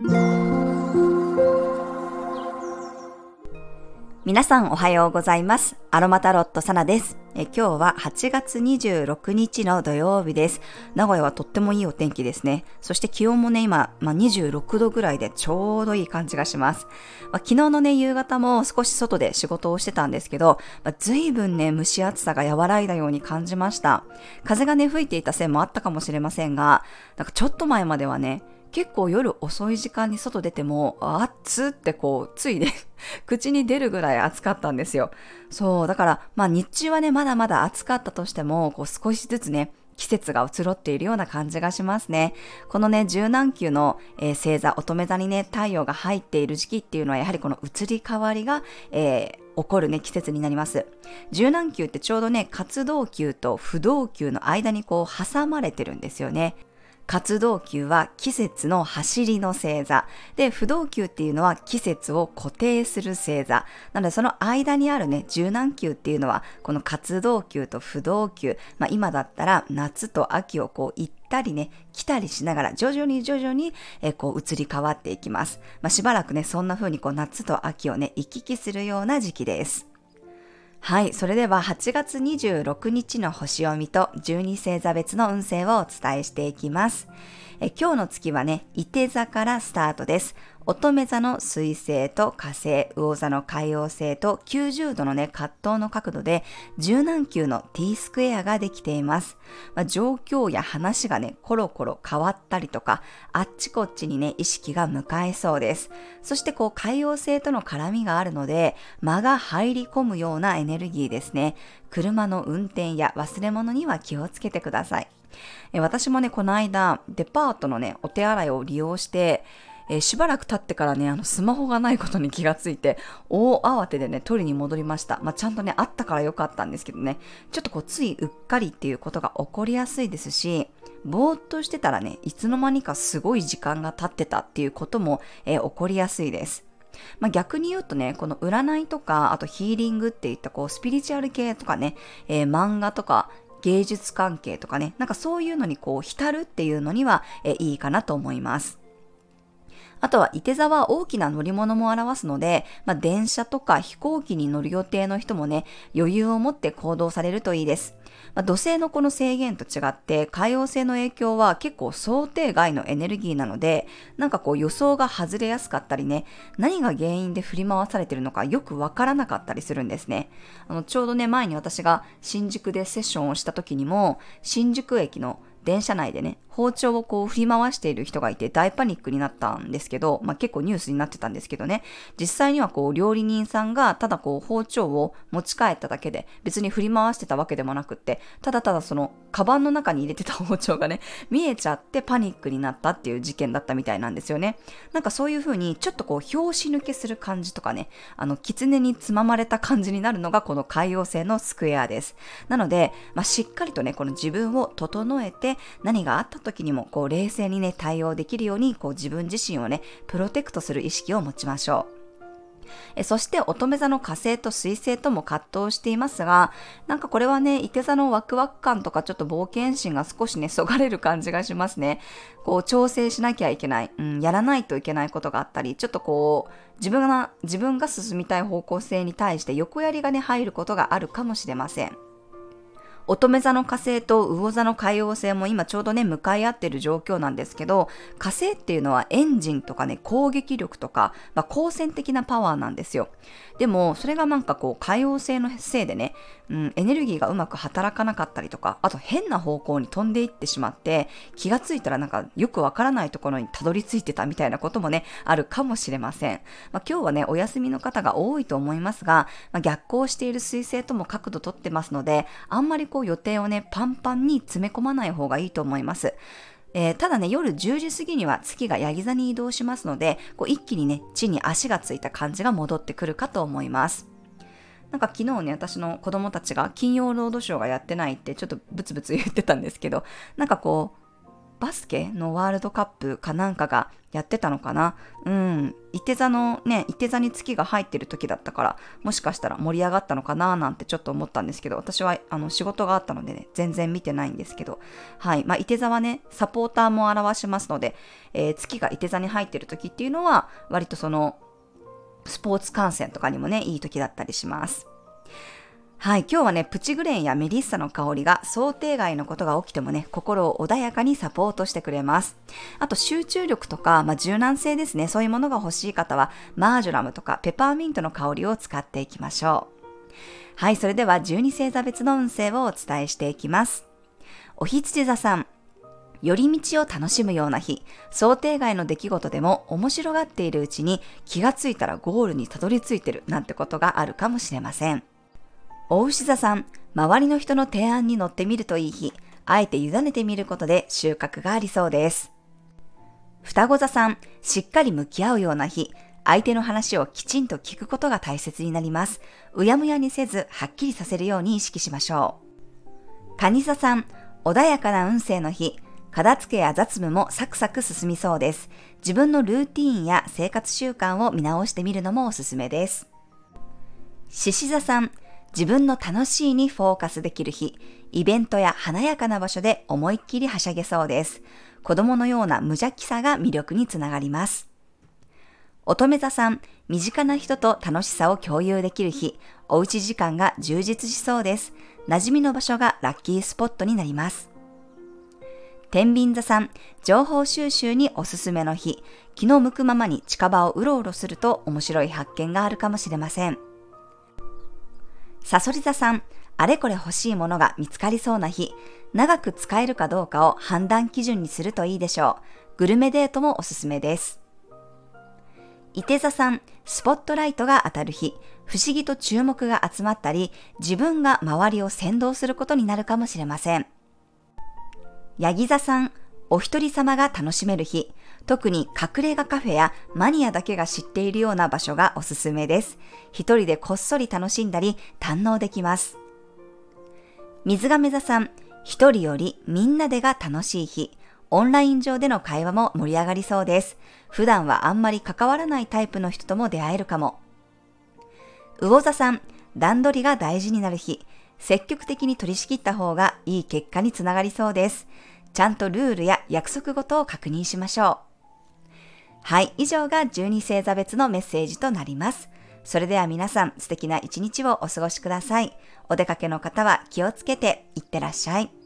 皆さんおはようございます。アロマタロットサナです。え今日は8月26日の土曜日です。名古屋はとってもいいお天気ですね。そして気温もね、今、まあ、26度ぐらいでちょうどいい感じがします。まあ、昨日のね、夕方も少し外で仕事をしてたんですけど、まあ、随分ね、蒸し暑さが和らいだように感じました。風がね、吹いていたせいもあったかもしれませんが、なんかちょっと前まではね、結構夜遅い時間に外出ても、暑ってこう、ついね 口に出るぐらい暑かったんですよ。そう、だから、まあ日中はね、まだまだ暑かったとしても、こう少しずつね、季節が移ろっているような感じがしますね。このね、柔軟球の、えー、星座、乙女座にね、太陽が入っている時期っていうのは、やはりこの移り変わりが、えー、起こるね、季節になります。柔軟球ってちょうどね、活動球と不動球の間にこう挟まれてるんですよね。活動球は季節の走りの星座。で、不動球っていうのは季節を固定する星座。なので、その間にあるね、柔軟球っていうのは、この活動球と不動球。まあ、今だったら夏と秋をこう行ったりね、来たりしながら、徐々に徐々に、えこう移り変わっていきます。まあ、しばらくね、そんな風にこう夏と秋をね、行き来するような時期です。はい。それでは8月26日の星読みと12星座別の運勢をお伝えしていきます。え今日の月はね、伊手座からスタートです。乙女座の水星と火星、魚座の海洋星と90度のね、葛藤の角度で柔軟球の T スクエアができています。まあ、状況や話がね、コロコロ変わったりとか、あっちこっちにね、意識が向かえそうです。そしてこう、海洋星との絡みがあるので、間が入り込むようなエネルギーですね。車の運転や忘れ物には気をつけてください。私もね、この間、デパートのね、お手洗いを利用して、え、しばらく経ってからね、あの、スマホがないことに気がついて、大慌てでね、取りに戻りました。まあ、ちゃんとね、あったからよかったんですけどね、ちょっとこう、ついうっかりっていうことが起こりやすいですし、ぼーっとしてたらね、いつの間にかすごい時間が経ってたっていうことも、えー、起こりやすいです。まあ、逆に言うとね、この占いとか、あとヒーリングっていったこう、スピリチュアル系とかね、えー、漫画とか、芸術関係とかね、なんかそういうのにこう浸るっていうのには、えいいかなと思います。あとは、伊手座は大きな乗り物も表すので、まあ、電車とか飛行機に乗る予定の人もね、余裕を持って行動されるといいです。まあ、土星のこの制限と違って、海王星の影響は結構想定外のエネルギーなので、なんかこう予想が外れやすかったりね、何が原因で振り回されてるのかよくわからなかったりするんですね。あの、ちょうどね、前に私が新宿でセッションをした時にも、新宿駅の電車内でね、包丁をこう振り回している人がいて大パニックになったんですけど、まあ、結構ニュースになってたんですけどね、実際にはこう料理人さんがただこう包丁を持ち帰っただけで別に振り回してたわけでもなくって、ただただそのカバンの中に入れてた包丁がね、見えちゃってパニックになったっていう事件だったみたいなんですよね。なんかそういう風にちょっとこう拍子抜けする感じとかね、あの、狐につままれた感じになるのがこの海洋性のスクエアです。なので、まあ、しっかりとね、この自分を整えて、何があったと時にもこう冷静にね対応できるようにこう自分自身をねプロテクトする意識を持ちましょう。えそして乙女座の火星と水星とも葛藤していますが、なんかこれはね、伊手座のワクワク感とかちょっと冒険心が少しね、そがれる感じがしますね。こう調整しなきゃいけない、うん、やらないといけないことがあったり、ちょっとこう、自分が、自分が進みたい方向性に対して横やりがね、入ることがあるかもしれません。乙女座の火星と魚座の海王星も今ちょうどね、向かい合ってる状況なんですけど、火星っていうのはエンジンとかね、攻撃力とか、まあ、好戦的なパワーなんですよ。でも、それがなんかこう、海王星のせいでね、うん、エネルギーがうまく働かなかったりとか、あと変な方向に飛んでいってしまって、気がついたらなんかよくわからないところにたどり着いてたみたいなこともね、あるかもしれません。まあ、今日はね、お休みの方が多いと思いますが、まあ、逆行している彗星とも角度取ってますので、あんまりこう予定をね、パンパンに詰め込まない方がいいと思います。えー、ただね、夜10時過ぎには月がヤギ座に移動しますので、こう一気にね、地に足がついた感じが戻ってくるかと思います。なんか昨日ね、私の子供たちが金曜ロードショーがやってないってちょっとブツブツ言ってたんですけど、なんかこう、バスケのワールドカップかなんかがやってたのかな？うん。伊手座のね、伊手座に月が入ってる時だったから、もしかしたら盛り上がったのかななんてちょっと思ったんですけど、私はあの仕事があったのでね、全然見てないんですけど、はい。まあ、伊手座はね、サポーターも表しますので、えー、月が伊手座に入ってる時っていうのは、割とその、スポーツ観戦とかにもね、いい時だったりします。はい、今日はね、プチグレンやメリッサの香りが想定外のことが起きてもね、心を穏やかにサポートしてくれます。あと集中力とか、まあ、柔軟性ですね、そういうものが欲しい方は、マージョラムとかペパーミントの香りを使っていきましょう。はい、それでは12星座別の運勢をお伝えしていきます。おひつじ座さん。寄り道を楽しむような日、想定外の出来事でも面白がっているうちに気がついたらゴールにたどり着いてるなんてことがあるかもしれません。大牛座さん、周りの人の提案に乗ってみるといい日、あえて委ねてみることで収穫がありそうです。双子座さん、しっかり向き合うような日、相手の話をきちんと聞くことが大切になります。うやむやにせず、はっきりさせるように意識しましょう。蟹座さん、穏やかな運勢の日、片付けや雑務もサクサク進みそうです。自分のルーティーンや生活習慣を見直してみるのもおすすめです。獅子座さん、自分の楽しいにフォーカスできる日、イベントや華やかな場所で思いっきりはしゃげそうです。子供のような無邪気さが魅力につながります。乙女座さん、身近な人と楽しさを共有できる日、おうち時間が充実しそうです。馴染みの場所がラッキースポットになります。天秤座さん、情報収集におすすめの日、気の向くままに近場をうろうろすると面白い発見があるかもしれません。サソリ座さん、あれこれ欲しいものが見つかりそうな日、長く使えるかどうかを判断基準にするといいでしょう。グルメデートもおすすめです。伊手座さん、スポットライトが当たる日、不思議と注目が集まったり、自分が周りを先導することになるかもしれません。ヤギ座さん、お一人様が楽しめる日、特に隠れ家カフェやマニアだけが知っているような場所がおすすめです。一人でこっそり楽しんだり堪能できます。水亀座さん、一人よりみんなでが楽しい日。オンライン上での会話も盛り上がりそうです。普段はあんまり関わらないタイプの人とも出会えるかも。魚座さん、段取りが大事になる日。積極的に取り仕切った方がいい結果につながりそうです。ちゃんとルールや約束事を確認しましょう。はい、以上が12星座別のメッセージとなります。それでは皆さん素敵な一日をお過ごしください。お出かけの方は気をつけていってらっしゃい。